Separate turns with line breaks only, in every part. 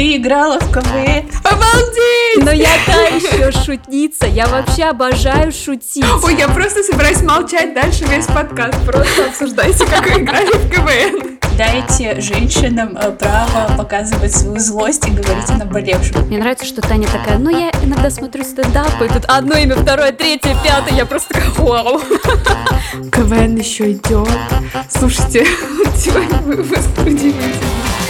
Ты играла в КВН?
Обалдеть! Но я та еще шутница. Я вообще обожаю шутить.
Ой, я просто собираюсь молчать дальше весь подкаст. Просто обсуждайте, как вы играли в КВН.
Дайте женщинам э, право показывать свою злость и говорить о наболевшем.
Мне нравится, что Таня такая, ну я иногда смотрю стендап, и тут одно имя, второе, третье, пятое, я просто такая, вау.
КВН еще идет. Слушайте, сегодня выпуск удивительный.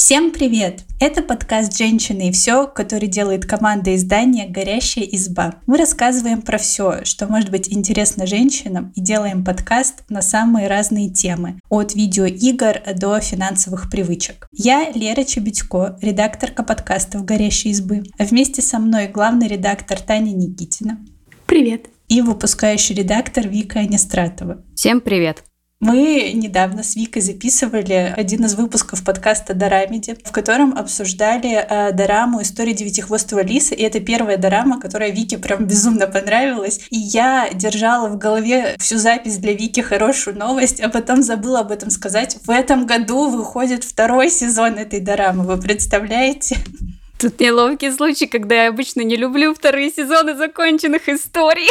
Всем привет! Это подкаст «Женщины и все», который делает команда издания «Горящая изба». Мы рассказываем про все, что может быть интересно женщинам, и делаем подкаст на самые разные темы, от видеоигр до финансовых привычек. Я Лера Чебедько, редакторка подкастов «Горящей избы», а вместе со мной главный редактор Таня Никитина.
Привет!
И выпускающий редактор Вика Анистратова.
Всем привет!
Мы недавно с Викой записывали один из выпусков подкаста «Дорамеди», в котором обсуждали э, дораму «История девятихвостого лиса», и это первая дорама, которая Вике прям безумно понравилась. И я держала в голове всю запись для Вики хорошую новость, а потом забыла об этом сказать. В этом году выходит второй сезон этой дорамы, вы представляете?
Тут неловкий случай, когда я обычно не люблю вторые сезоны законченных историй.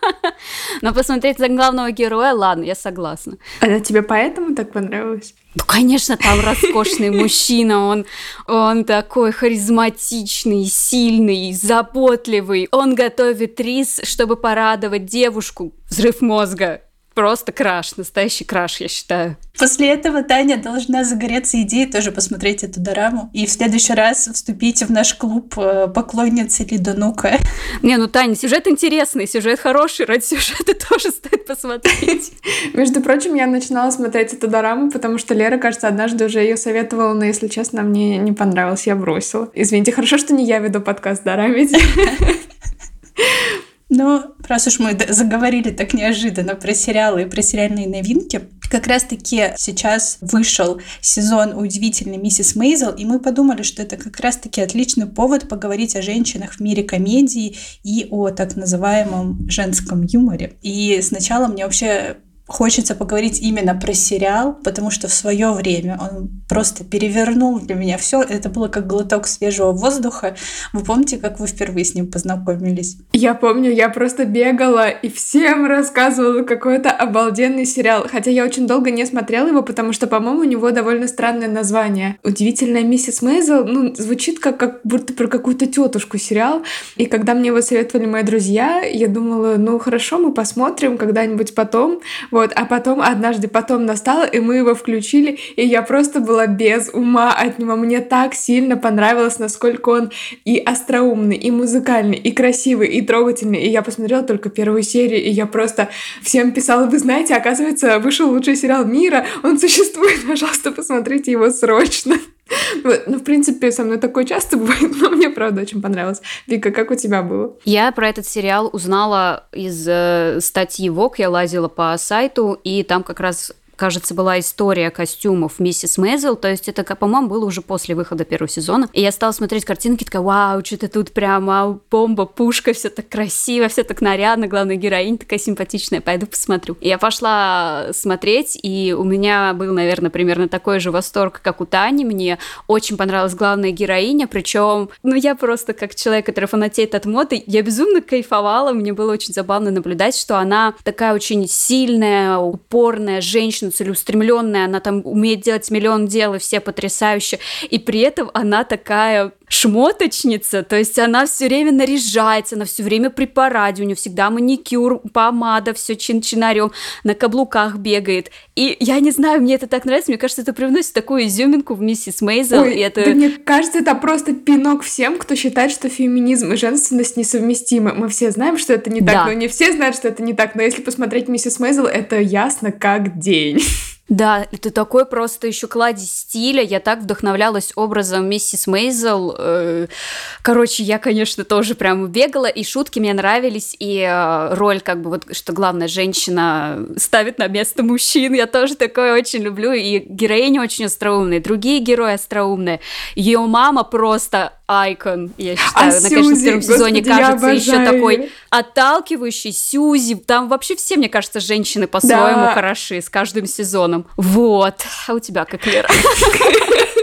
Но посмотреть за главного героя, ладно, я согласна.
А тебе поэтому так понравилось?
Ну, конечно, там роскошный мужчина, он, он такой харизматичный, сильный, заботливый. Он готовит рис, чтобы порадовать девушку. Взрыв мозга просто краш, настоящий краш, я считаю.
После этого Таня должна загореться идеей тоже посмотреть эту дораму. И в следующий раз вступите в наш клуб э, поклонницы Лидонука.
Не, ну, Таня, сюжет интересный, сюжет хороший, ради сюжета тоже стоит посмотреть.
Между прочим, я начинала смотреть эту дораму, потому что Лера, кажется, однажды уже ее советовала, но, если честно, мне не понравилось, я бросила. Извините, хорошо, что не я веду подкаст Дорамеди.
Но раз уж мы заговорили так неожиданно про сериалы и про сериальные новинки, как раз-таки сейчас вышел сезон «Удивительной миссис Мейзел», и мы подумали, что это как раз-таки отличный повод поговорить о женщинах в мире комедии и о так называемом женском юморе. И сначала мне вообще хочется поговорить именно про сериал, потому что в свое время он просто перевернул для меня все. Это было как глоток свежего воздуха. Вы помните, как вы впервые с ним познакомились?
Я помню, я просто бегала и всем рассказывала какой-то обалденный сериал. Хотя я очень долго не смотрела его, потому что, по-моему, у него довольно странное название. Удивительная миссис Мейзел, ну, звучит как, как будто про какую-то тетушку сериал. И когда мне его советовали мои друзья, я думала, ну хорошо, мы посмотрим когда-нибудь потом. Вот, а потом однажды потом настало, и мы его включили, и я просто была без ума от него. Мне так сильно понравилось, насколько он и остроумный, и музыкальный, и красивый, и трогательный. И я посмотрела только первую серию, и я просто всем писала, вы знаете, оказывается, вышел лучший сериал мира, он существует, пожалуйста, посмотрите его срочно. Ну, в принципе, со мной такое часто бывает, но мне, правда, очень понравилось. Вика, как у тебя было?
Я про этот сериал узнала из э, статьи Vogue, я лазила по сайту, и там как раз кажется, была история костюмов миссис Мейзел, то есть это, по-моему, было уже после выхода первого сезона. И я стала смотреть картинки, такая, вау, что-то тут прямо бомба, пушка, все так красиво, все так нарядно, главная героиня такая симпатичная, пойду посмотрю. И я пошла смотреть, и у меня был, наверное, примерно такой же восторг, как у Тани. Мне очень понравилась главная героиня, причем, ну, я просто как человек, который фанатеет от моды, я безумно кайфовала, мне было очень забавно наблюдать, что она такая очень сильная, упорная женщина, женщина целеустремленная, она там умеет делать миллион дел, и все потрясающе. И при этом она такая шмоточница, то есть она все время наряжается, она все время при параде, у нее всегда маникюр, помада, все чин-чинарем, на каблуках бегает. И я не знаю, мне это так нравится, мне кажется, это привносит такую изюминку в миссис Мейзел.
Ой,
и это...
да мне кажется, это просто пинок всем, кто считает, что феминизм и женственность несовместимы. Мы все знаем, что это не так, да. но не все знают, что это не так. Но если посмотреть миссис Мейзел, это ясно как день.
Да, это такой просто еще кладезь стиля. Я так вдохновлялась образом миссис Мейзел. Э, короче, я, конечно, тоже прям бегала, и шутки мне нравились, и э, роль, как бы, вот, что главная женщина ставит на место мужчин. Я тоже такое очень люблю, и героиня очень остроумная, другие герои остроумные. Ее мама просто айкон, я считаю. А на, конечно, в первом сезоне господи, кажется еще такой отталкивающий. Сьюзи, там вообще все, мне кажется, женщины по-своему да. хороши с каждым сезоном. Вот. А у тебя как, Лера?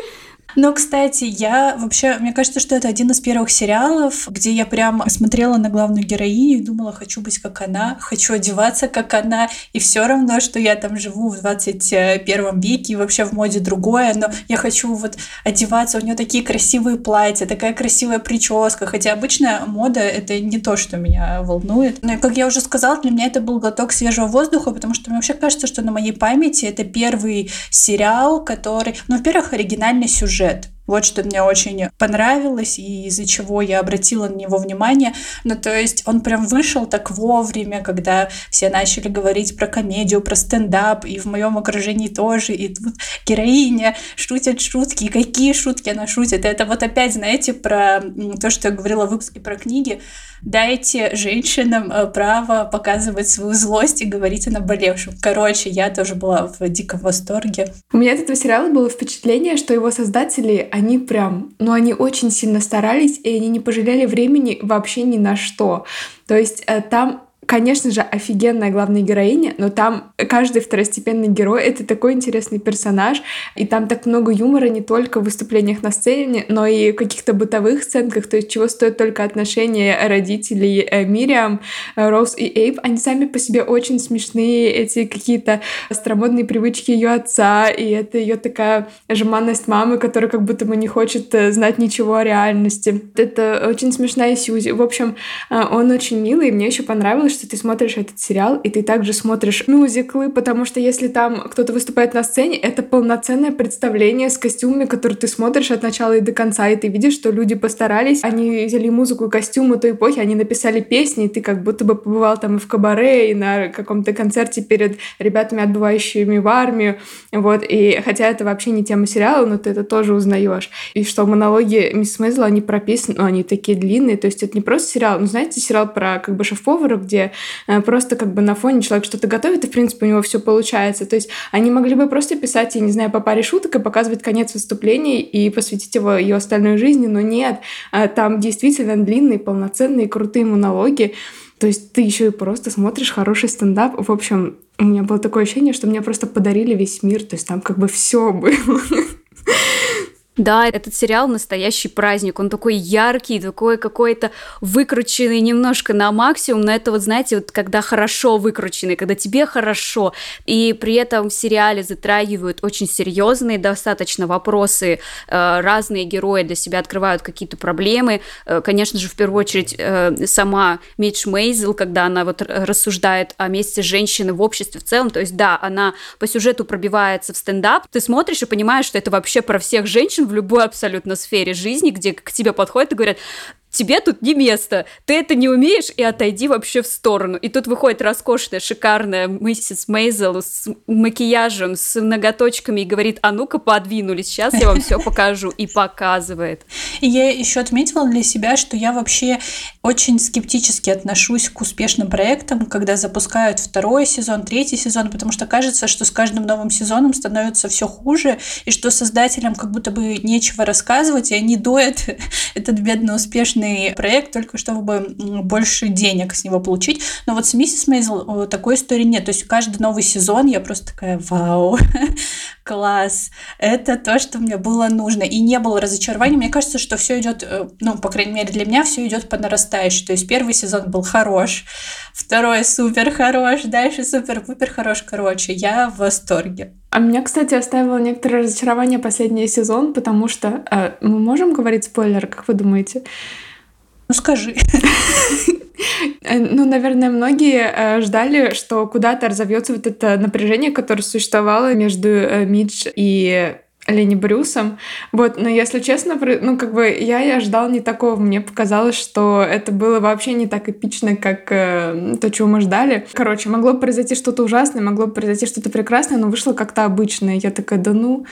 Но, кстати, я вообще, мне кажется, что это один из первых сериалов, где я прям смотрела на главную героиню и думала, хочу быть как она, хочу одеваться как она, и все равно, что я там живу в 21 веке и вообще в моде другое, но я хочу вот одеваться, у нее такие красивые платья, такая красивая прическа, хотя обычно мода — это не то, что меня волнует. Но, как я уже сказала, для меня это был глоток свежего воздуха, потому что мне вообще кажется, что на моей памяти это первый сериал, который, ну, во-первых, оригинальный сюжет, сюжет. Вот что мне очень понравилось и из-за чего я обратила на него внимание. Ну, то есть он прям вышел так вовремя, когда все начали говорить про комедию, про стендап, и в моем окружении тоже. И тут героиня шутит шутки. И какие шутки она шутит? Это вот опять, знаете, про то, что я говорила в выпуске про книги. Дайте женщинам э, право показывать свою злость и говорить о наболевшем. Короче, я тоже была в диком восторге.
У меня от этого сериала было впечатление, что его создатели они прям, ну, они очень сильно старались, и они не пожалели времени вообще ни на что. То есть э, там конечно же, офигенная главная героиня, но там каждый второстепенный герой — это такой интересный персонаж, и там так много юмора не только в выступлениях на сцене, но и в каких-то бытовых сценках, то есть чего стоят только отношения родителей э, Мириам, э, Роуз и Эйб. Они сами по себе очень смешные, эти какие-то старомодные привычки ее отца, и это ее такая жеманность мамы, которая как будто бы не хочет э, знать ничего о реальности. Это очень смешная Сьюзи. В общем, он очень милый, и мне еще понравилось, что ты смотришь этот сериал, и ты также смотришь мюзиклы, потому что если там кто-то выступает на сцене, это полноценное представление с костюмами, которые ты смотришь от начала и до конца, и ты видишь, что люди постарались, они взяли музыку и костюмы той эпохи, они написали песни, и ты как будто бы побывал там и в кабаре, и на каком-то концерте перед ребятами, отбывающими в армию, вот, и хотя это вообще не тема сериала, но ты это тоже узнаешь. И что монологи мисс Мейзл, они прописаны, ну, они такие длинные, то есть это не просто сериал, ну, знаете, сериал про как бы шеф-повара, где Э, просто как бы на фоне человек что-то готовит, и, в принципе, у него все получается. То есть они могли бы просто писать, я не знаю, по паре шуток и показывать конец выступлений и посвятить его ее остальной жизни, но нет, э, там действительно длинные, полноценные, крутые монологи, то есть ты еще и просто смотришь хороший стендап. В общем, у меня было такое ощущение, что мне просто подарили весь мир, то есть там как бы все было.
Да, этот сериал настоящий праздник. Он такой яркий, такой какой-то выкрученный немножко на максимум. Но это вот, знаете, вот когда хорошо выкрученный, когда тебе хорошо. И при этом в сериале затрагивают очень серьезные достаточно вопросы. Э, разные герои для себя открывают какие-то проблемы. Э, конечно же, в первую очередь, э, сама Мидж Мейзел, когда она вот рассуждает о месте женщины в обществе в целом. То есть, да, она по сюжету пробивается в стендап. Ты смотришь и понимаешь, что это вообще про всех женщин в любой абсолютно сфере жизни, где к тебе подходят и говорят, тебе тут не место, ты это не умеешь, и отойди вообще в сторону. И тут выходит роскошная, шикарная миссис Мейзел с макияжем, с ноготочками и говорит, а ну-ка подвинулись, сейчас я вам все покажу. И показывает.
Я еще отметила для себя, что я вообще очень скептически отношусь к успешным проектам, когда запускают второй сезон, третий сезон, потому что кажется, что с каждым новым сезоном становится все хуже, и что создателям как будто бы нечего рассказывать, и они доят этот бедно успешный успешный проект, только чтобы больше денег с него получить. Но вот с Миссис Мейзел такой истории нет. То есть каждый новый сезон я просто такая, вау, класс, это то, что мне было нужно. И не было разочарования. Мне кажется, что все идет, э, ну, по крайней мере, для меня все идет по нарастающей. То есть первый сезон был хорош, второй супер хорош, дальше супер-пупер хорош. Короче, я в восторге.
А меня, кстати, оставило некоторое разочарование последний сезон, потому что... Э, мы можем говорить спойлер, как вы думаете?
Ну скажи.
Ну, наверное, многие э, ждали, что куда-то разовьется вот это напряжение, которое существовало между э, Мидж и Лени Брюсом. Вот, но если честно, ну, как бы я и ожидал не такого. Мне показалось, что это было вообще не так эпично, как э, то, чего мы ждали. Короче, могло произойти что-то ужасное, могло произойти что-то прекрасное, но вышло как-то обычное. Я такая, да ну...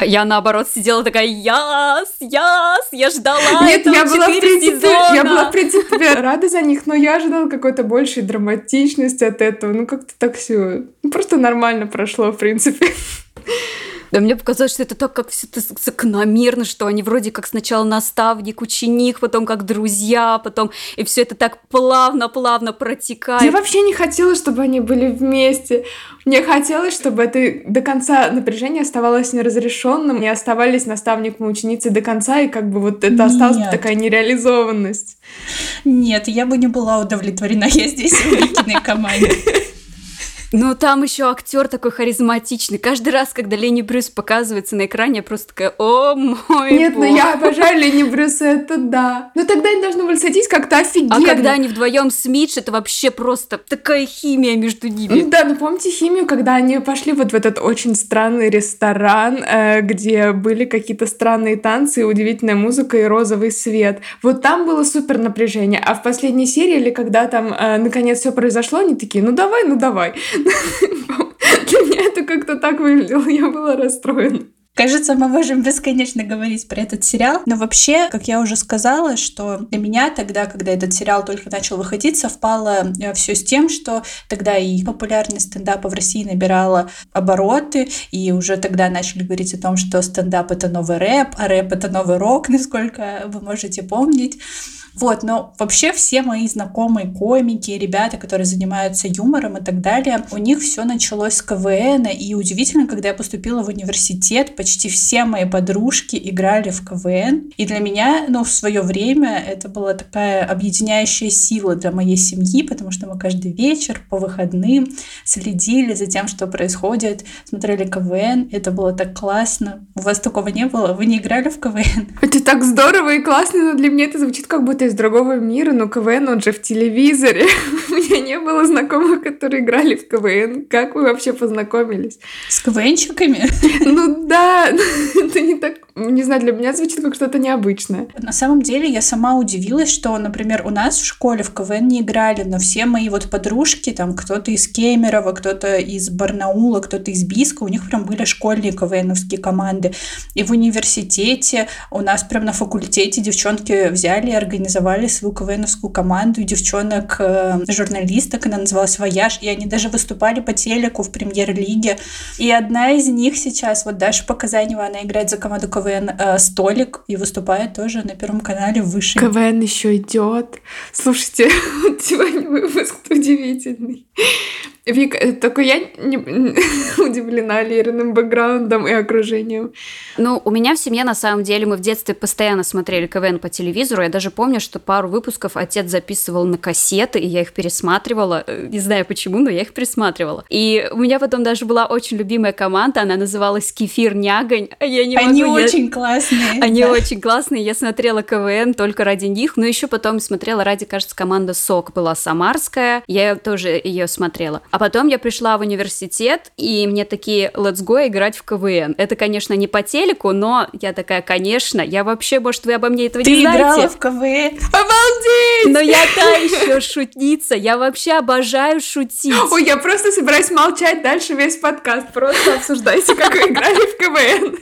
Я, наоборот, сидела такая, яс, яс, я ждала
Нет, я была, в принципе, я была, в принципе, рада за них, но я ожидала какой-то большей драматичности от этого. Ну, как-то так все... Ну, просто нормально прошло, в принципе.
Да мне показалось, что это так как все это закономерно, что они вроде как сначала наставник, ученик, потом как друзья, потом и все это так плавно-плавно протекает.
Я вообще не хотела, чтобы они были вместе. Мне хотелось, чтобы это до конца напряжение оставалось неразрешенным, и оставались наставником и ученицей до конца, и как бы вот это Нет. осталась такая нереализованность.
Нет, я бы не была удовлетворена, я здесь в команде.
Ну, там еще актер такой харизматичный. Каждый раз, когда Лени Брюс показывается на экране, я просто такая, о мой
Нет,
бог.
ну я обожаю Лени Брюса, это да. Но тогда они должны были сойтись как-то офигенно.
А когда они вдвоем с Мидж, это вообще просто такая химия между ними.
Да, ну помните химию, когда они пошли вот в этот очень странный ресторан, э, где были какие-то странные танцы, удивительная музыка и розовый свет. Вот там было супер напряжение. А в последней серии, или когда там э, наконец все произошло, они такие, ну давай, ну давай. Для меня это как-то так выглядело, я была расстроена.
Кажется, мы можем бесконечно говорить про этот сериал, но вообще, как я уже сказала, что для меня тогда, когда этот сериал только начал выходить, совпало э, все с тем, что тогда и популярность стендапа в России набирала обороты, и уже тогда начали говорить о том, что стендап — это новый рэп, а рэп — это новый рок, насколько вы можете помнить. Вот, но вообще все мои знакомые комики, ребята, которые занимаются юмором и так далее, у них все началось с КВН, и удивительно, когда я поступила в университет, почти все мои подружки играли в КВН, и для меня, ну, в свое время это была такая объединяющая сила для моей семьи, потому что мы каждый вечер по выходным следили за тем, что происходит, смотрели КВН, это было так классно. У вас такого не было? Вы не играли в КВН?
Это так здорово и классно, но для меня это звучит как будто из другого мира, но КВН, он же в телевизоре. У меня не было знакомых, которые играли в КВН. Как вы вообще познакомились?
С КВНчиками?
Ну да, это не так не знаю, для меня звучит как что-то необычное.
На самом деле я сама удивилась, что, например, у нас в школе в КВН не играли, но все мои вот подружки, там кто-то из Кемерово, кто-то из Барнаула, кто-то из Биска, у них прям были школьные КВНовские команды. И в университете у нас прям на факультете девчонки взяли и организовали свою КВНовскую команду, девчонок э, журналисток, она называлась «Вояж», и они даже выступали по телеку в премьер-лиге. И одна из них сейчас, вот Даша Показанева, она играет за команду КВН КВН э, «Столик» и выступает тоже на Первом канале выше.
КВН еще идет. Слушайте, сегодня выпуск удивительный. Вик, э, только я не удивлена Лериным бэкграундом и окружением.
Ну, у меня в семье, на самом деле, мы в детстве постоянно смотрели КВН по телевизору. Я даже помню, что пару выпусков отец записывал на кассеты, и я их пересматривала. Э, не знаю почему, но я их пересматривала. И у меня потом даже была очень любимая команда, она называлась «Кефир Нягонь».
Я не Они могу, очень я... классные.
Они да. очень классные. Я смотрела КВН только ради них, но еще потом смотрела ради, кажется, команда «Сок» была самарская. Я тоже ее смотрела. А потом я пришла в университет, и мне такие, let's go играть в КВН. Это, конечно, не по телеку, но я такая, конечно, я вообще, может, вы обо мне этого
Ты
не знаете.
Ты играла в КВН?
Обалдеть!
Но я та еще шутница, я вообще обожаю шутить.
Ой, я просто собираюсь молчать дальше весь подкаст, просто обсуждайте, как вы играли в КВН.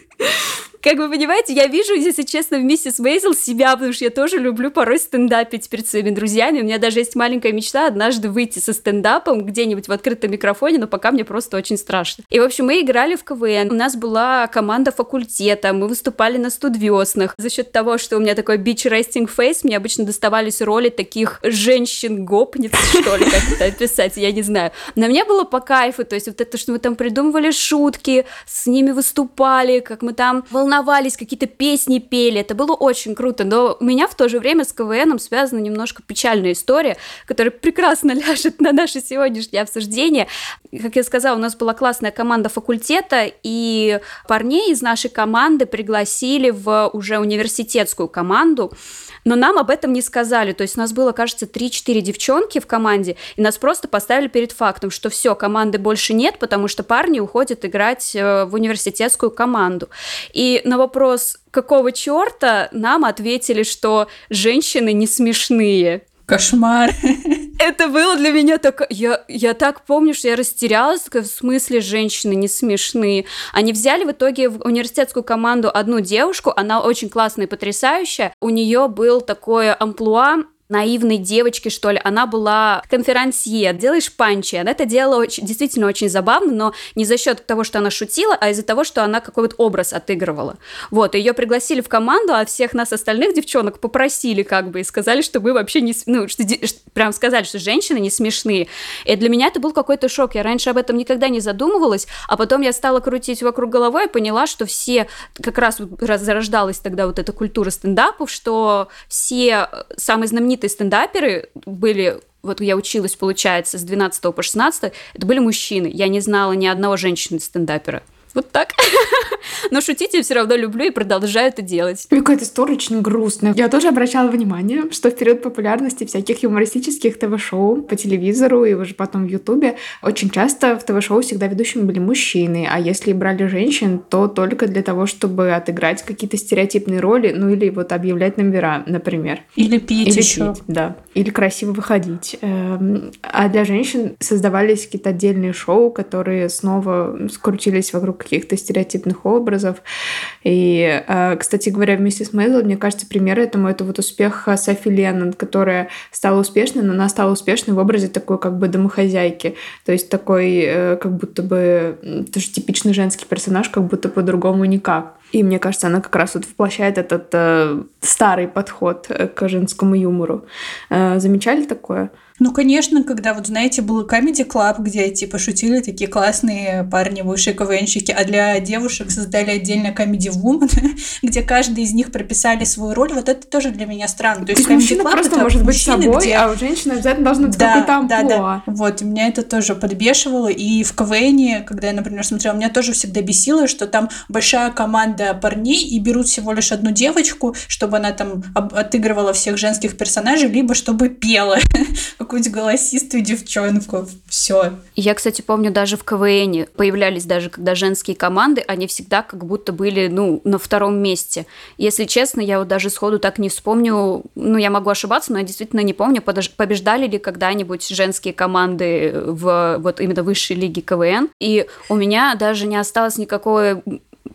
Как вы понимаете, я вижу, если честно, в миссис Мейзел себя, потому что я тоже люблю порой стендапить перед своими друзьями. У меня даже есть маленькая мечта однажды выйти со стендапом где-нибудь в открытом микрофоне, но пока мне просто очень страшно. И, в общем, мы играли в КВН. У нас была команда факультета, мы выступали на студвеснах. За счет того, что у меня такой bitch resting face, мне обычно доставались роли таких женщин-гопниц, что ли, как это описать, я не знаю. Но мне было по кайфу, то есть вот это, что мы там придумывали шутки, с ними выступали, как мы там волновались, какие-то песни пели, это было очень круто, но у меня в то же время с КВНом связана немножко печальная история, которая прекрасно ляжет на наше сегодняшнее обсуждение. Как я сказала, у нас была классная команда факультета, и парней из нашей команды пригласили в уже университетскую команду, но нам об этом не сказали. То есть у нас было, кажется, 3-4 девчонки в команде, и нас просто поставили перед фактом, что все, команды больше нет, потому что парни уходят играть э, в университетскую команду. И на вопрос, какого черта, нам ответили, что женщины не смешные.
Кошмар.
Это было для меня так... Я, я так помню, что я растерялась, в смысле женщины не смешные. Они взяли в итоге в университетскую команду одну девушку, она очень классная и потрясающая. У нее был такое амплуа наивной девочки, что ли. Она была конферансье, делаешь панчи. Она это делала очень, действительно очень забавно, но не за счет того, что она шутила, а из-за того, что она какой-то образ отыгрывала. Вот, ее пригласили в команду, а всех нас остальных девчонок попросили как бы и сказали, что мы вообще не... Ну, что, прям сказали, что женщины не смешные. И для меня это был какой-то шок. Я раньше об этом никогда не задумывалась, а потом я стала крутить вокруг головы и поняла, что все... Как раз зарождалась тогда вот эта культура стендапов, что все э, самые знаменитые стендаперы были вот я училась, получается, с 12 по 16, это были мужчины. Я не знала ни одного женщины-стендапера. Вот так. Но шутить я все равно люблю и продолжаю это делать.
Мне какая-то история очень грустная. Я тоже обращала внимание, что в период популярности всяких юмористических ТВ-шоу по телевизору и уже потом в Ютубе очень часто в ТВ-шоу всегда ведущими были мужчины, а если брали женщин, то только для того, чтобы отыграть какие-то стереотипные роли, ну или вот объявлять номера, например.
Или пить или еще. Пить,
да. Или красиво выходить. Эм, а для женщин создавались какие-то отдельные шоу, которые снова скрутились вокруг каких-то стереотипных образов. И, э, кстати говоря, в «Миссис Мейзел», мне кажется, пример этому — это вот успех Софи Леннон, которая стала успешной, но она стала успешной в образе такой как бы домохозяйки. То есть такой э, как будто бы тоже типичный женский персонаж, как будто по-другому никак. И мне кажется, она как раз вот воплощает этот э, старый подход э, к женскому юмору. Э, замечали такое?
Ну, конечно, когда, вот знаете, был Comedy Club, где, типа, шутили такие классные парни, высшие КВНщики, а для девушек создали отдельно Comedy Woman, где каждый из них прописали свою роль. Вот это тоже для меня странно.
То есть, То есть Comedy Club просто может быть собой, где... а у женщины обязательно должно быть да, какой-то амплуа. Да, да.
Вот, меня это тоже подбешивало. И в КВН, когда я, например, смотрела, меня тоже всегда бесило, что там большая команда парней и берут всего лишь одну девочку, чтобы она там отыгрывала всех женских персонажей, либо чтобы пела какую-нибудь голосистую девчонку. Все.
Я, кстати, помню, даже в КВН появлялись даже когда женские команды, они всегда как будто были, ну, на втором месте. Если честно, я вот даже сходу так не вспомню, ну, я могу ошибаться, но я действительно не помню, побеждали ли когда-нибудь женские команды в вот именно высшей лиге КВН. И у меня даже не осталось никакой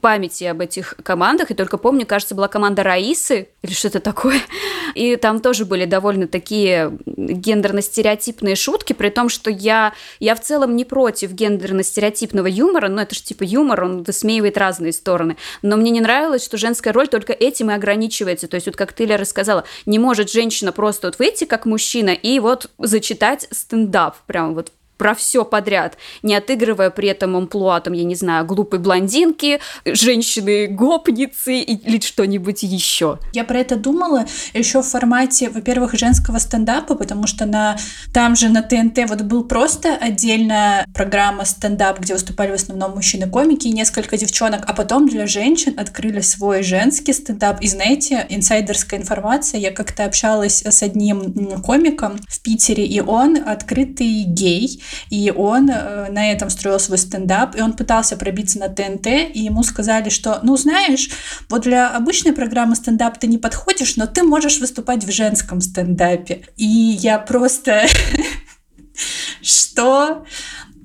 памяти об этих командах, и только помню, кажется, была команда Раисы или что-то такое, и там тоже были довольно такие гендерно-стереотипные шутки, при том, что я, я в целом не против гендерно-стереотипного юмора, но это же типа юмор, он высмеивает разные стороны, но мне не нравилось, что женская роль только этим и ограничивается, то есть вот как ты, Лера, рассказала, не может женщина просто вот выйти как мужчина и вот зачитать стендап, прям вот про все подряд, не отыгрывая при этом амплуа, там, я не знаю, глупой блондинки, женщины-гопницы или что-нибудь еще.
Я про это думала еще в формате, во-первых, женского стендапа, потому что на там же на ТНТ вот был просто отдельная программа стендап, где выступали в основном мужчины-комики и несколько девчонок, а потом для женщин открыли свой женский стендап. И знаете, инсайдерская информация, я как-то общалась с одним комиком в Питере, и он открытый гей, и он э, на этом строил свой стендап, и он пытался пробиться на ТНТ, и ему сказали, что, ну, знаешь, вот для обычной программы стендап ты не подходишь, но ты можешь выступать в женском стендапе. И я просто... Что?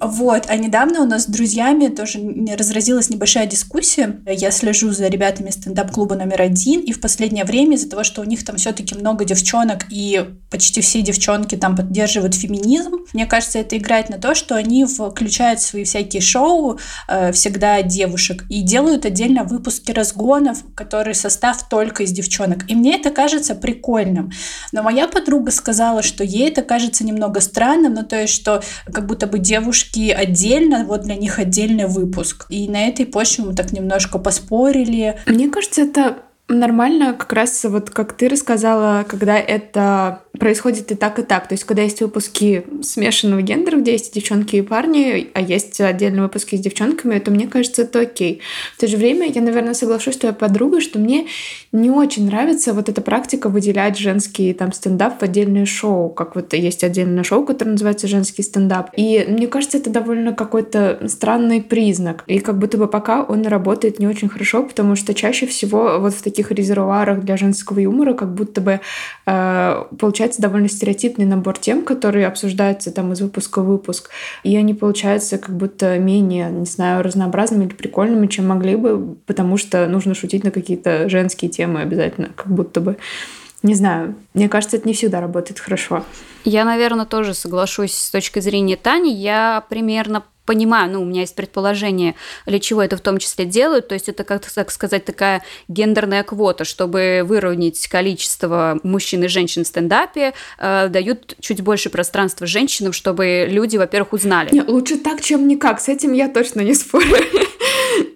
Вот, а недавно у нас с друзьями тоже разразилась небольшая дискуссия. Я слежу за ребятами стендап-клуба номер один, и в последнее время из-за того, что у них там все-таки много девчонок, и почти все девчонки там поддерживают феминизм, мне кажется, это играет на то, что они включают свои всякие шоу э, всегда девушек и делают отдельно выпуски разгонов, которые состав только из девчонок. И мне это кажется прикольным. Но моя подруга сказала, что ей это кажется немного странным, ну то есть, что как будто бы девушки девушки отдельно, вот для них отдельный выпуск. И на этой почве мы так немножко поспорили.
Мне кажется, это нормально, как раз вот как ты рассказала, когда это происходит и так, и так. То есть, когда есть выпуски смешанного гендера, где есть девчонки и парни, а есть отдельные выпуски с девчонками, то мне кажется, это окей. В то же время я, наверное, соглашусь с твоей подругой, что мне не очень нравится вот эта практика выделять женский там стендап в отдельное шоу, как вот есть отдельное шоу, которое называется «Женский стендап». И мне кажется, это довольно какой-то странный признак. И как будто бы пока он работает не очень хорошо, потому что чаще всего вот в таких таких резервуарах для женского юмора, как будто бы э, получается довольно стереотипный набор тем, которые обсуждаются там из выпуска в выпуск, и они получаются как будто менее, не знаю, разнообразными или прикольными, чем могли бы, потому что нужно шутить на какие-то женские темы обязательно, как будто бы. Не знаю, мне кажется, это не всегда работает хорошо.
Я, наверное, тоже соглашусь с точки зрения Тани. Я примерно понимаю, ну, у меня есть предположение, для чего это в том числе делают, то есть это, как так сказать, такая гендерная квота, чтобы выровнять количество мужчин и женщин в стендапе, э, дают чуть больше пространства женщинам, чтобы люди, во-первых, узнали.
Не, лучше так, чем никак, с этим я точно не спорю.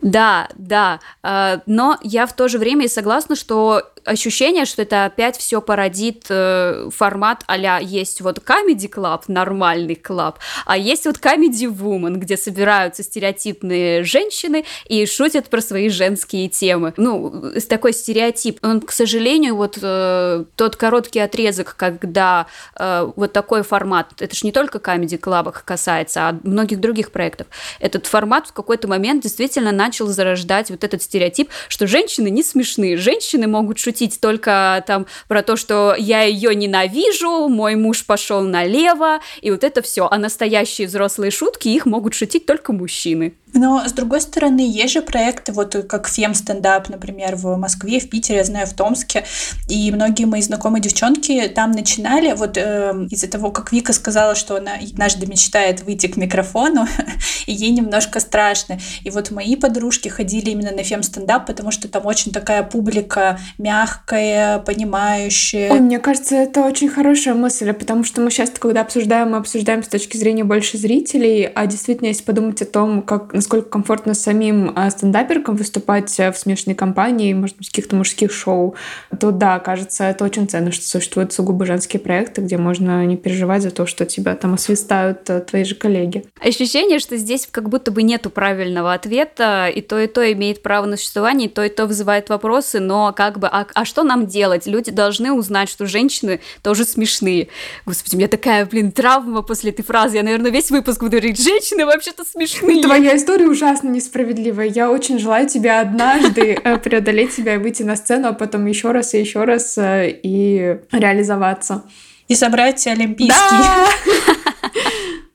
Да, да, э, но я в то же время и согласна, что ощущение, что это опять все породит э, формат а есть вот Comedy Club, нормальный клуб, а есть вот Comedy Woman, где собираются стереотипные женщины и шутят про свои женские темы. Ну, такой стереотип. Он, к сожалению, вот э, тот короткий отрезок, когда э, вот такой формат, это же не только Comedy Club касается, а многих других проектов, этот формат в какой-то момент действительно начал зарождать вот этот стереотип, что женщины не смешные, женщины могут шутить только там про то, что я ее ненавижу, мой муж пошел налево, и вот это все. А настоящие взрослые шутки, их могут шутить только мужчины.
Но, с другой стороны, есть же проекты, вот как Фем стендап, например, в Москве, в Питере, я знаю, в Томске, и многие мои знакомые девчонки там начинали, вот э, из-за того, как Вика сказала, что она однажды мечтает выйти к микрофону, и ей немножко страшно. И вот мои подружки ходили именно на Фем стендап, потому что там очень такая публика мягкая, понимающая.
Ой, мне кажется, это очень хорошая мысль, потому что мы сейчас, когда обсуждаем, мы обсуждаем с точки зрения больше зрителей, а действительно, если подумать о том, как насколько комфортно самим а, стендаперкам выступать э, в смешной компании, может быть, каких-то мужских шоу, то да, кажется, это очень ценно, что существуют сугубо женские проекты, где можно не переживать за то, что тебя там освистают э, твои же коллеги.
Ощущение, что здесь как будто бы нету правильного ответа, и то, и то имеет право на существование, и то, и то вызывает вопросы, но как бы, а, а что нам делать? Люди должны узнать, что женщины тоже смешные. Господи, у меня такая, блин, травма после этой фразы. Я, наверное, весь выпуск буду говорить, женщины вообще-то смешные.
Твоя история история ужасно несправедливая. Я очень желаю тебе однажды э, преодолеть себя и выйти на сцену, а потом еще раз и еще раз э, и реализоваться.
И собрать олимпийский. Да!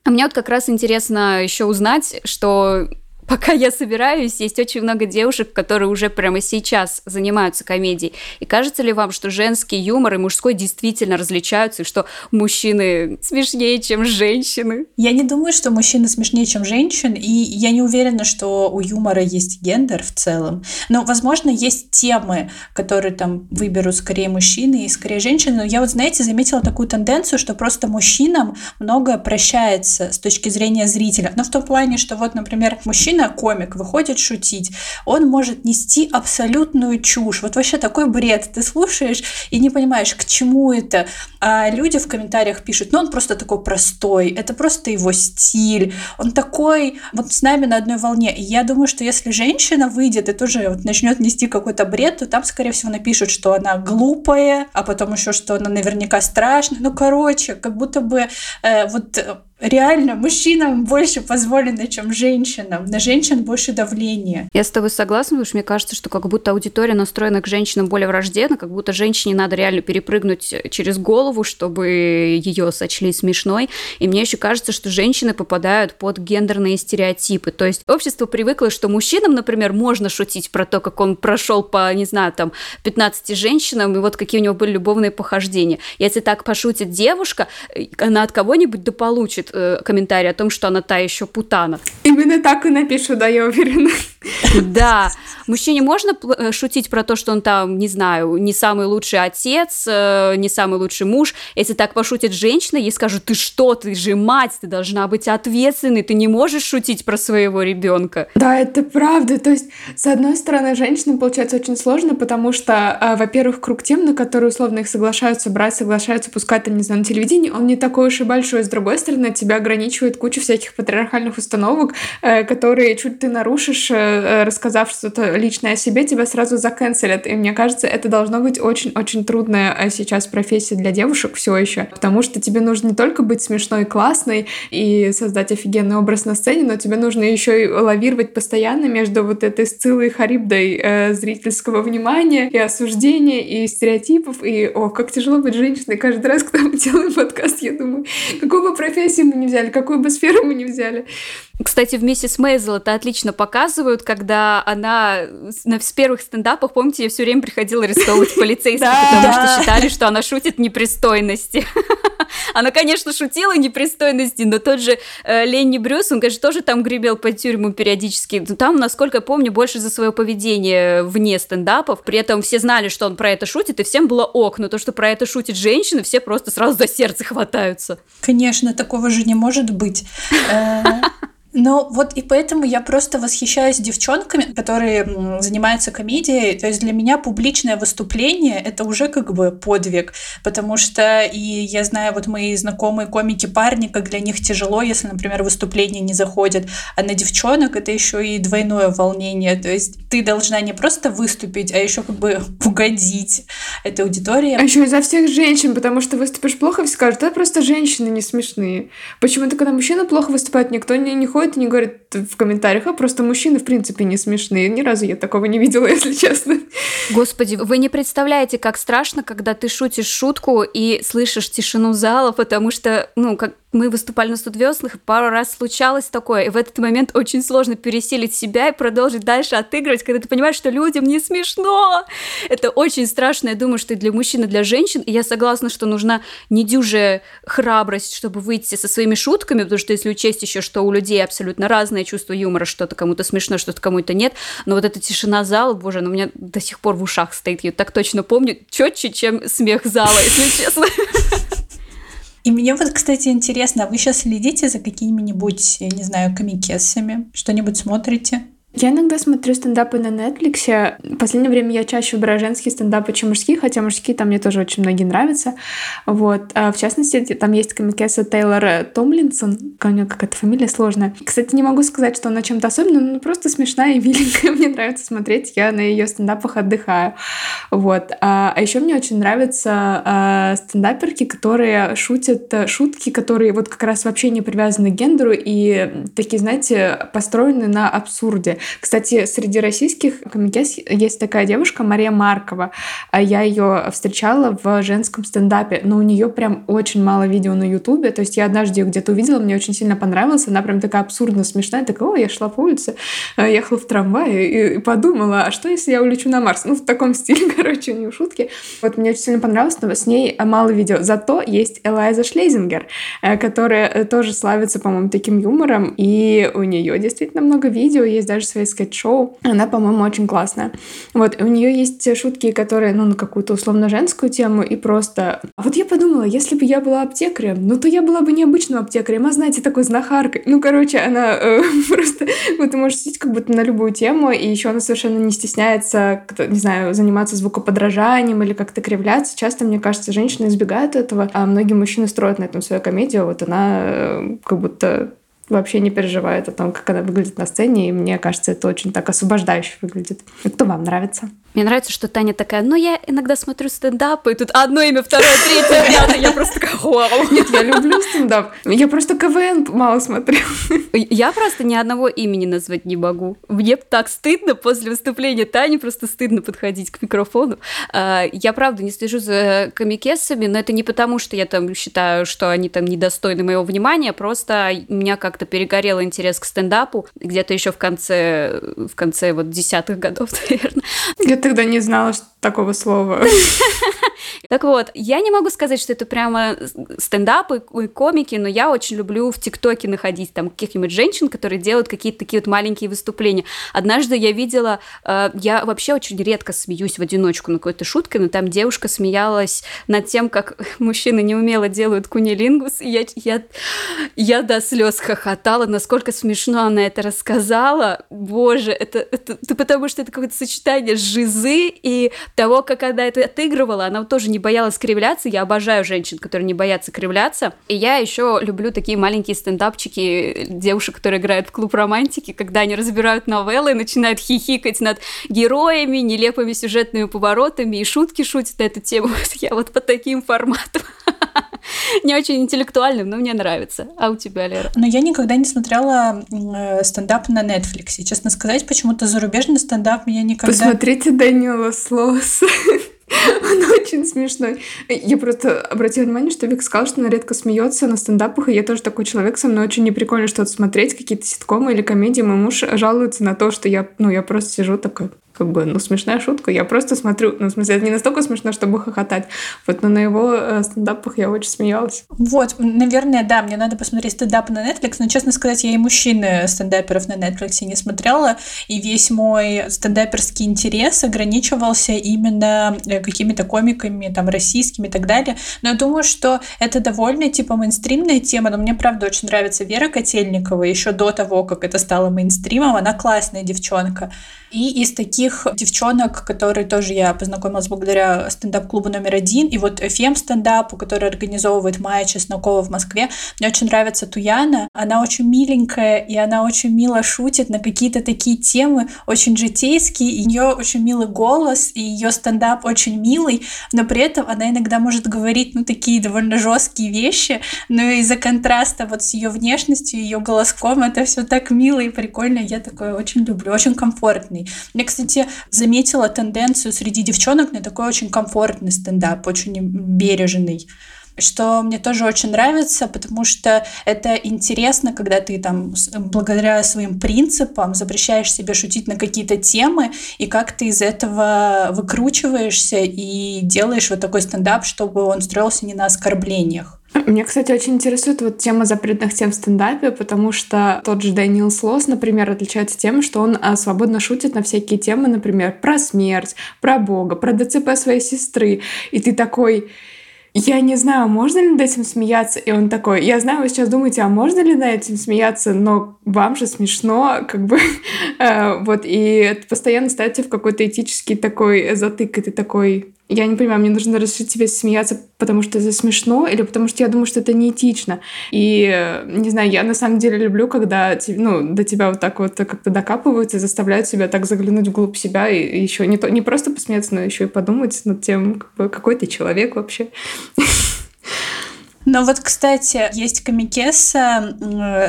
А мне вот как раз интересно еще узнать, что пока я собираюсь, есть очень много девушек, которые уже прямо сейчас занимаются комедией. И кажется ли вам, что женский юмор и мужской действительно различаются, и что мужчины смешнее, чем женщины?
Я не думаю, что мужчины смешнее, чем женщины, и я не уверена, что у юмора есть гендер в целом. Но, возможно, есть темы, которые там выберут скорее мужчины и скорее женщины. Но я вот, знаете, заметила такую тенденцию, что просто мужчинам многое прощается с точки зрения зрителя. Но в том плане, что вот, например, мужчина мужчина, комик, выходит шутить, он может нести абсолютную чушь. Вот вообще такой бред. Ты слушаешь и не понимаешь, к чему это. А люди в комментариях пишут, ну он просто такой простой, это просто его стиль, он такой вот с нами на одной волне. И я думаю, что если женщина выйдет и тоже вот начнет нести какой-то бред, то там, скорее всего, напишут, что она глупая, а потом еще, что она наверняка страшная. Ну, короче, как будто бы э, вот реально мужчинам больше позволено, чем женщинам. На женщин больше давления.
Я с тобой согласна, потому что мне кажется, что как будто аудитория настроена к женщинам более враждебно, как будто женщине надо реально перепрыгнуть через голову, чтобы ее сочли смешной. И мне еще кажется, что женщины попадают под гендерные стереотипы. То есть общество привыкло, что мужчинам, например, можно шутить про то, как он прошел по, не знаю, там, 15 женщинам, и вот какие у него были любовные похождения. Если так пошутит девушка, она от кого-нибудь да получит напишет э, комментарий о том, что она та еще путана.
Именно так и напишу, да, я уверена.
Да. Мужчине можно э, шутить про то, что он там, не знаю, не самый лучший отец, э, не самый лучший муж. Если так пошутит женщина, ей скажут, ты что, ты же мать, ты должна быть ответственной, ты не можешь шутить про своего ребенка.
Да, это правда. То есть, с одной стороны, женщинам получается очень сложно, потому что, а, во-первых, круг тем, на которые условно их соглашаются брать, соглашаются пускать там, не знаю, на телевидении, он не такой уж и большой. С другой стороны, тебя ограничивает куча всяких патриархальных установок, э, которые чуть ты нарушишь, рассказав что-то личное о себе, тебя сразу заканцелят. И мне кажется, это должно быть очень-очень трудная э, сейчас профессия для девушек все еще, потому что тебе нужно не только быть смешной и классной и создать офигенный образ на сцене, но тебе нужно еще и лавировать постоянно между вот этой сцилой харибдой э, зрительского внимания и осуждения, и стереотипов, и, о, как тяжело быть женщиной. Каждый раз, когда мы делаем подкаст, я думаю, какую бы профессию мы не взяли, какую бы сферу мы не взяли.
Кстати, в «Миссис Мейзел» это отлично показывают, когда она на, первых стендапах, помните, я все время приходила арестовывать полицейских, потому что считали, что она шутит непристойности. Она, конечно, шутила непристойности, но тот же э, Ленни Брюс, он, конечно, тоже там гребел по тюрьму периодически. Но там, насколько я помню, больше за свое поведение вне стендапов. При этом все знали, что он про это шутит, и всем было ок. Но то, что про это шутит женщина, все просто сразу за сердце хватаются.
Конечно, такого же не может быть. Ну, вот и поэтому я просто восхищаюсь девчонками, которые занимаются комедией. То есть для меня публичное выступление — это уже как бы подвиг, потому что и я знаю, вот мои знакомые комики-парни, как для них тяжело, если, например, выступление не заходит, а на девчонок это еще и двойное волнение. То есть ты должна не просто выступить, а еще как бы угодить этой аудитории.
А еще из-за всех женщин, потому что выступишь плохо, все скажут, это просто женщины не смешные. Почему-то, когда мужчина плохо выступает, никто не, не ходит и не говорят в комментариях, а просто мужчины в принципе не смешные. Ни разу я такого не видела, если честно.
Господи, вы не представляете, как страшно, когда ты шутишь шутку и слышишь тишину зала, потому что, ну, как мы выступали на студвеслах, и пару раз случалось такое, и в этот момент очень сложно пересилить себя и продолжить дальше отыгрывать, когда ты понимаешь, что людям не смешно. Это очень страшно, я думаю, что и для мужчин, и для женщин, и я согласна, что нужна недюжая храбрость, чтобы выйти со своими шутками, потому что если учесть еще, что у людей абсолютно разное чувство юмора, что-то кому-то смешно, что-то кому-то нет, но вот эта тишина зала, боже, она у меня до сих пор в ушах стоит, я так точно помню, четче, чем смех зала, если честно.
И мне вот, кстати, интересно, а вы сейчас следите за какими-нибудь, я не знаю, комикесами? Что-нибудь смотрите?
Я иногда смотрю стендапы на Netflix. В последнее время я чаще выбираю женские стендапы, чем мужские, хотя мужские там мне тоже очень многие нравятся. Вот. А в частности, там есть комикеса Тейлор Томлинсон. У нее какая-то фамилия сложная. Кстати, не могу сказать, что она чем-то особенным, но просто смешная и миленькая. Мне нравится смотреть. Я на ее стендапах отдыхаю. Вот. А, а еще мне очень нравятся а, стендаперки, которые шутят шутки, которые вот как раз вообще не привязаны к гендеру и такие, знаете, построены на абсурде. Кстати, среди российских комикес есть такая девушка Мария Маркова. А я ее встречала в женском стендапе, но у нее прям очень мало видео на Ютубе. То есть я однажды ее где-то увидела, мне очень сильно понравилась. Она прям такая абсурдно смешная. Такая, о, я шла по улице, э, ехала в трамвае и подумала, а что, если я улечу на Марс? Ну, в таком стиле, короче, у нее шутки. Вот мне очень сильно понравилось, но с ней мало видео. Зато есть Элайза Шлезингер, э, которая э, тоже славится, по-моему, таким юмором, и у нее действительно много видео, есть даже своей скетч-шоу. Она, по-моему, очень классная. Вот, и у нее есть шутки, которые, ну, на какую-то условно женскую тему, и просто... А вот я подумала, если бы я была аптекарем, ну, то я была бы необычным аптекарем, а, знаете, такой знахаркой. Ну, короче, она э, просто... Вот ты можешь сидеть как будто на любую тему, и еще она совершенно не стесняется, не знаю, заниматься звукоподражанием или как-то кривляться. Часто, мне кажется, женщины избегают этого, а многие мужчины строят на этом свою комедию. Вот она э, как будто вообще не переживает о том, как она выглядит на сцене, и мне кажется, это очень так освобождающе выглядит. Кто вам нравится?
Мне нравится, что Таня такая, ну, я иногда смотрю стендапы, и тут одно имя, второе, третье, пятое, я просто такая, вау.
Нет, я люблю стендап. Я просто КВН мало смотрю.
Я просто ни одного имени назвать не могу. Мне так стыдно после выступления Тани, просто стыдно подходить к микрофону. А, я, правда, не слежу за комикесами, но это не потому, что я там считаю, что они там недостойны моего внимания, просто меня как-то перегорел интерес к стендапу где-то еще в конце, в конце вот десятых годов, наверное.
Я тогда не знала, такого слова.
Так вот, я не могу сказать, что это прямо стендапы и комики, но я очень люблю в ТикТоке находить там каких-нибудь женщин, которые делают какие-то такие вот маленькие выступления. Однажды я видела, э, я вообще очень редко смеюсь в одиночку на какой-то шутке, но там девушка смеялась над тем, как мужчины неумело делают кунилингус, и я, я, я до слез хохотала, насколько смешно она это рассказала. Боже, это, это, это потому что это какое-то сочетание жизы и того, как она это отыгрывала, она тоже не боялась кривляться. Я обожаю женщин, которые не боятся кривляться. И я еще люблю такие маленькие стендапчики девушек, которые играют в клуб романтики, когда они разбирают новеллы и начинают хихикать над героями, нелепыми сюжетными поворотами и шутки шутят на эту тему. Я вот по таким форматам. не очень интеллектуальным, но мне нравится. А у тебя, Лера?
Но я никогда не смотрела э, стендап на Netflix. И, честно сказать, почему-то зарубежный стендап меня никогда...
Посмотрите Данила Слоуса. Он очень смешной. Я просто обратила внимание, что Вик сказал, что она редко смеется на стендапах, и я тоже такой человек, со мной очень неприкольно что-то смотреть, какие-то ситкомы или комедии. Мой муж жалуется на то, что я, ну, я просто сижу такой, как бы, ну, смешная шутка. Я просто смотрю, ну, в смысле, это не настолько смешно, чтобы хохотать. Вот, но на его э, стендапах я очень смеялась.
Вот, наверное, да, мне надо посмотреть стендап на Netflix, но, честно сказать, я и мужчины стендаперов на Netflix не смотрела, и весь мой стендаперский интерес ограничивался именно э, какими-то комиками, там, российскими и так далее. Но я думаю, что это довольно, типа, мейнстримная тема, но мне, правда, очень нравится Вера Котельникова, еще до того, как это стало мейнстримом, она классная девчонка. И из таких девчонок, которые тоже я познакомилась благодаря стендап-клубу номер один, и вот FM стендапу, который организовывает Майя Чеснокова в Москве, мне очень нравится Туяна. Она очень миленькая, и она очень мило шутит на какие-то такие темы, очень житейские, и у нее очень милый голос, и ее стендап очень милый, но при этом она иногда может говорить, ну, такие довольно жесткие вещи, но из-за контраста вот с ее внешностью, ее голоском, это все так мило и прикольно, я такое очень люблю, очень комфортный. Я, кстати, заметила тенденцию среди девчонок на такой очень комфортный стендап, очень бережный что мне тоже очень нравится, потому что это интересно, когда ты там благодаря своим принципам запрещаешь себе шутить на какие-то темы, и как ты из этого выкручиваешься и делаешь вот такой стендап, чтобы он строился не на оскорблениях.
Меня, кстати, очень интересует вот тема запретных тем в стендапе, потому что тот же Дэниел Слос, например, отличается тем, что он а, свободно шутит на всякие темы, например, про смерть, про Бога, про ДЦП своей сестры. И ты такой, я не знаю, можно ли над этим смеяться? И он такой, я знаю, вы сейчас думаете, а можно ли над этим смеяться, но вам же смешно, как бы, э, вот, и это постоянно ставите в какой-то этический такой затык, и ты такой, я не понимаю, мне нужно разрешить тебе смеяться, потому что это смешно, или потому что я думаю, что это неэтично. И, не знаю, я на самом деле люблю, когда ну, до тебя вот так вот как-то докапываются, заставляют себя так заглянуть вглубь себя и еще не, то, не просто посмеяться, но еще и подумать над тем, какой ты человек вообще.
Но вот, кстати, есть комикесса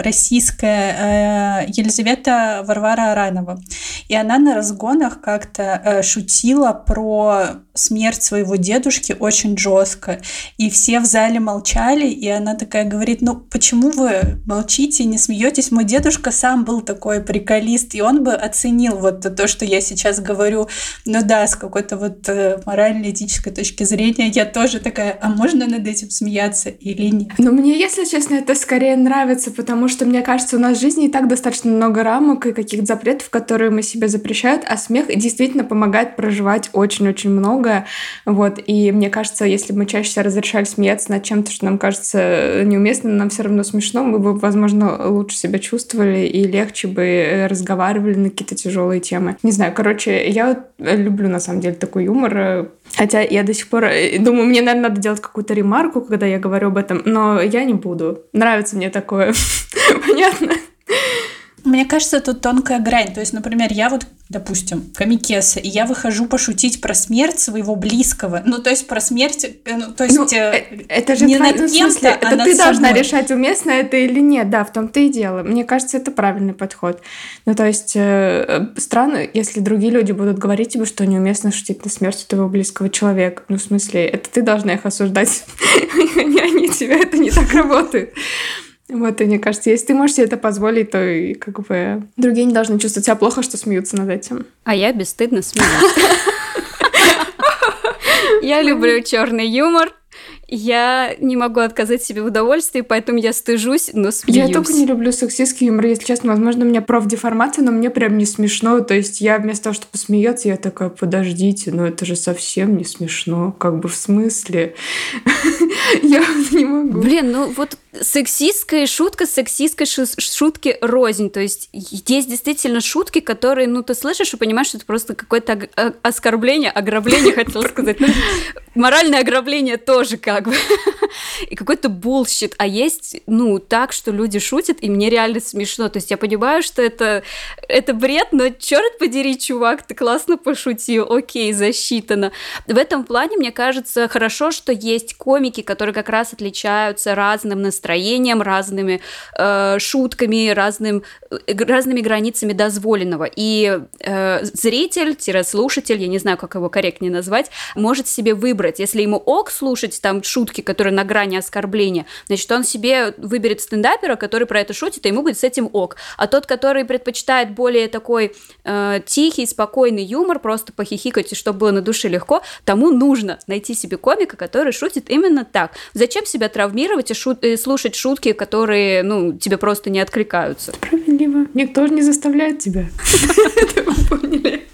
российская э, Елизавета Варвара Аранова. И она на разгонах как-то э, шутила про смерть своего дедушки очень жестко. И все в зале молчали, и она такая говорит, ну почему вы молчите, не смеетесь? Мой дедушка сам был такой приколист, и он бы оценил вот то, что я сейчас говорю. Ну да, с какой-то вот э, морально-этической точки зрения я тоже такая, а можно над этим смеяться? Или нет.
Но мне, если честно, это скорее нравится, потому что, мне кажется, у нас в жизни и так достаточно много рамок и каких-то запретов, которые мы себе запрещают, а смех действительно помогает проживать очень-очень многое. Вот. И мне кажется, если бы мы чаще себя разрешали смеяться над чем-то, что нам кажется неуместным, нам все равно смешно, мы бы, возможно, лучше себя чувствовали и легче бы разговаривали на какие-то тяжелые темы. Не знаю, короче, я люблю, на самом деле, такой юмор. Хотя я до сих пор э, думаю, мне, наверное, надо делать какую-то ремарку, когда я говорю об этом, но я не буду. Нравится мне такое. Понятно?
Мне кажется, тут тонкая грань. То есть, например, я вот, допустим, комикеса, и я выхожу пошутить про смерть своего близкого. Ну, то есть про смерть, э, ну, то есть ну, э,
это же не твои, над ну, кем-то, а Это над ты собой. должна решать, уместно это или нет. Да, в том-то и дело. Мне кажется, это правильный подход. Ну, то есть э, странно, если другие люди будут говорить тебе, что неуместно шутить на смерть твоего близкого человека. Ну, в смысле, это ты должна их осуждать, а они тебя. Это не так работает. Вот, и мне кажется, если ты можешь себе это позволить, то и как бы другие не должны чувствовать себя плохо, что смеются над этим.
А я бесстыдно смеюсь. Я люблю черный юмор, я не могу отказать себе в удовольствии, поэтому я стыжусь, но смеюсь.
Я только не люблю сексистский юмор, если честно. Возможно, у меня профдеформация, но мне прям не смешно. То есть я вместо того, чтобы посмеяться, я такая, подождите, но это же совсем не смешно. Как бы в смысле? Я не могу.
Блин, ну вот сексистская шутка, сексистской шутки рознь. То есть есть действительно шутки, которые, ну, ты слышишь и понимаешь, что это просто какое-то оскорбление, ограбление, хотел сказать. Ну, моральное ограбление тоже как бы. и какой-то bullshit, а есть, ну, так, что люди шутят, и мне реально смешно. То есть я понимаю, что это, это бред, но черт подери, чувак, ты классно пошутил, окей, засчитано. В этом плане, мне кажется, хорошо, что есть комики, которые как раз отличаются разным настроением, разными э, шутками, разным, э, разными границами дозволенного. И э, зритель-слушатель, я не знаю, как его корректнее назвать, может себе выбрать. Если ему ок слушать там шутки, которые на грани оскорбления, значит, он себе выберет стендапера, который про это шутит, и ему будет с этим ок. А тот, который предпочитает более такой э, тихий, спокойный юмор, просто похихикать, и чтобы было на душе легко, тому нужно найти себе комика, который шутит именно так. Зачем себя травмировать и, шут, и слушать шутки, которые, ну, тебе просто не откликаются?
Справедливо. Никто не заставляет тебя. Это вы поняли.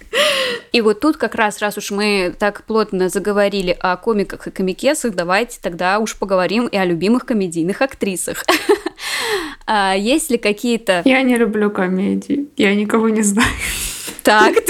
И вот тут как раз, раз уж мы так плотно заговорили о комиках и комикесах, давайте тогда уж поговорим и о любимых комедийных актрисах. А есть ли какие-то...
Я не люблю комедии. Я никого не знаю.
Так.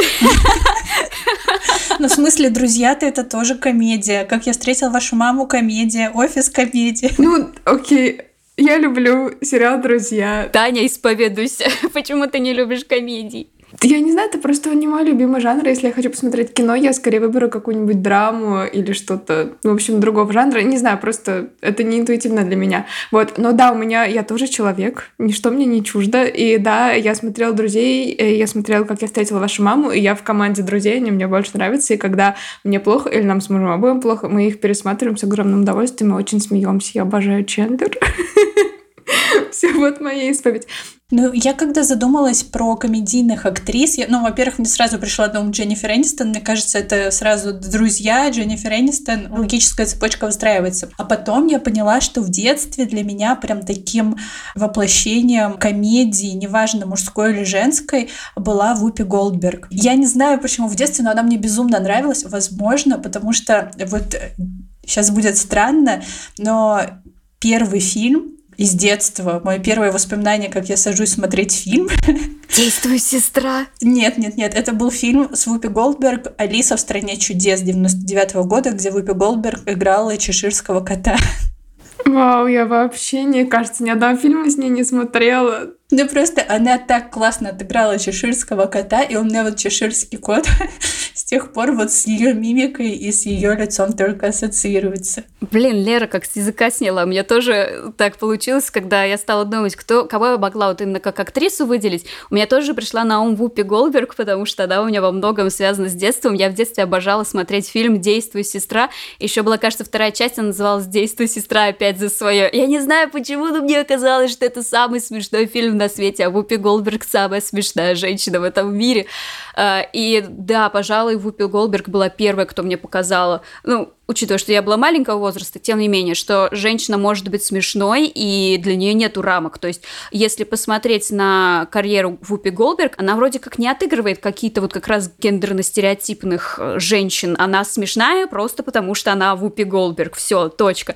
Ну, в смысле, друзья-то это тоже комедия. Как я встретил вашу маму комедия, офис комедия.
Ну, окей. Я люблю сериал «Друзья».
Таня, исповедуйся. Почему ты не любишь комедий?
Я не знаю, это просто не мой любимый жанр. Если я хочу посмотреть кино, я скорее выберу какую-нибудь драму или что-то, ну, в общем, другого жанра. Не знаю, просто это не интуитивно для меня. Вот, но да, у меня, я тоже человек, ничто мне не чуждо. И да, я смотрела «Друзей», я смотрела «Как я встретила вашу маму», и я в команде «Друзей», они мне больше нравятся. И когда мне плохо, или нам с мужем обоим плохо, мы их пересматриваем с огромным удовольствием и очень смеемся. Я обожаю Чендлер. Все, вот моя исповедь.
Ну, я когда задумалась про комедийных актрис, я, ну, во-первых, мне сразу пришла на ум Дженнифер Энистон, мне кажется, это сразу друзья Дженнифер Энистон, логическая цепочка выстраивается. А потом я поняла, что в детстве для меня прям таким воплощением комедии, неважно, мужской или женской, была Вупи Голдберг. Я не знаю, почему в детстве, но она мне безумно нравилась, возможно, потому что вот сейчас будет странно, но первый фильм из детства. Мое первое воспоминание, как я сажусь смотреть фильм.
Действуй, сестра.
Нет, нет, нет. Это был фильм с Вупи Голдберг «Алиса в стране чудес» 99 -го года, где Вупи Голдберг играла чеширского кота.
Вау, я вообще, не кажется, ни одного фильма с ней не смотрела.
Ну просто она так классно отыграла чеширского кота, и у меня вот чеширский кот с тех пор вот с ее мимикой и с ее лицом только ассоциируется.
Блин, Лера как с языка сняла. У меня тоже так получилось, когда я стала думать, кто, кого я могла вот именно как актрису выделить. У меня тоже пришла на ум Вупи Голдберг, потому что она у меня во многом связана с детством. Я в детстве обожала смотреть фильм «Действуй, сестра». Еще была, кажется, вторая часть, она называлась «Действуй, сестра» опять за свое. Я не знаю, почему, но мне казалось, что это самый смешной фильм на свете, а Вупи Голдберг самая смешная женщина в этом мире. А, и да, пожалуй, Вупи Голдберг была первая, кто мне показала, ну, учитывая, что я была маленького возраста, тем не менее, что женщина может быть смешной, и для нее нету рамок. То есть, если посмотреть на карьеру Вупи Голдберг, она вроде как не отыгрывает какие-то вот как раз гендерно-стереотипных э, женщин. Она смешная просто потому, что она Вупи Голдберг. Все, точка.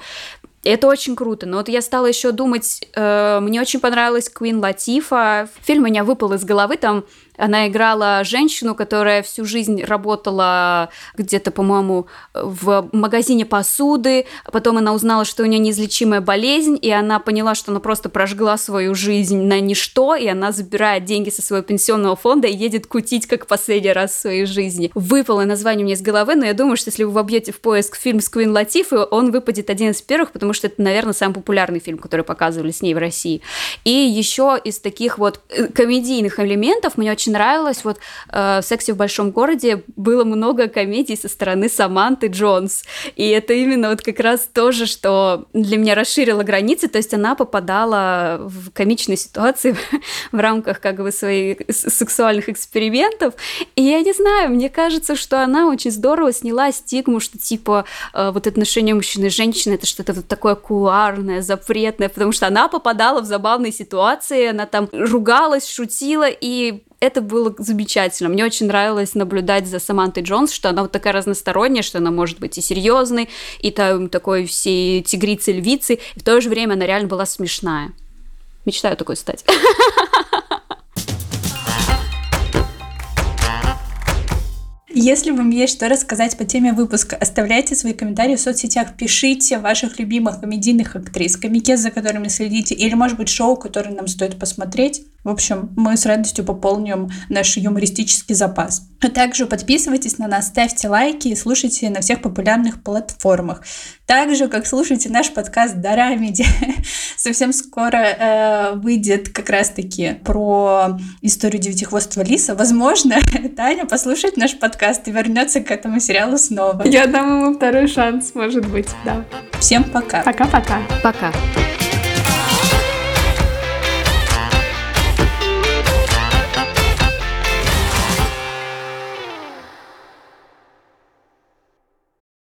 Это очень круто. Но вот я стала еще думать, э, мне очень понравилась Квин Латифа. Фильм у меня выпал из головы, там она играла женщину, которая всю жизнь работала где-то, по-моему, в магазине посуды. Потом она узнала, что у нее неизлечимая болезнь, и она поняла, что она просто прожгла свою жизнь на ничто, и она забирает деньги со своего пенсионного фонда и едет кутить как последний раз в своей жизни. Выпало название мне из головы, но я думаю, что если вы вобьете в поиск фильм с Квин Латифой, он выпадет один из первых, потому что это, наверное, самый популярный фильм, который показывали с ней в России. И еще из таких вот э, комедийных элементов мне очень очень нравилось, вот э, в «Сексе в большом городе» было много комедий со стороны Саманты Джонс, и это именно вот как раз тоже, что для меня расширило границы, то есть она попадала в комичные ситуации в рамках как бы своих сексуальных экспериментов, и я не знаю, мне кажется, что она очень здорово сняла стигму, что типа э, вот отношения мужчины и женщины это что-то вот такое кулуарное, запретное, потому что она попадала в забавные ситуации, она там ругалась, шутила, и это было замечательно. Мне очень нравилось наблюдать за Самантой Джонс, что она вот такая разносторонняя, что она может быть и серьезной, и там такой всей тигрицей-львицей, и в то же время она реально была смешная. Мечтаю такой стать.
Если вам есть что рассказать по теме выпуска, оставляйте свои комментарии в соцсетях, пишите ваших любимых комедийных актрис, комикет, за которыми следите, или, может быть, шоу, которое нам стоит посмотреть. В общем, мы с радостью пополним наш юмористический запас. А также подписывайтесь на нас, ставьте лайки и слушайте на всех популярных платформах. Так же, как слушайте наш подкаст Дарамиди. Совсем скоро э, выйдет как раз-таки про историю девятихвостого лиса. Возможно, Таня послушает наш подкаст и вернется к этому сериалу снова.
Я дам ему второй шанс, может быть, да.
Всем пока.
Пока-пока.
Пока. -пока. пока.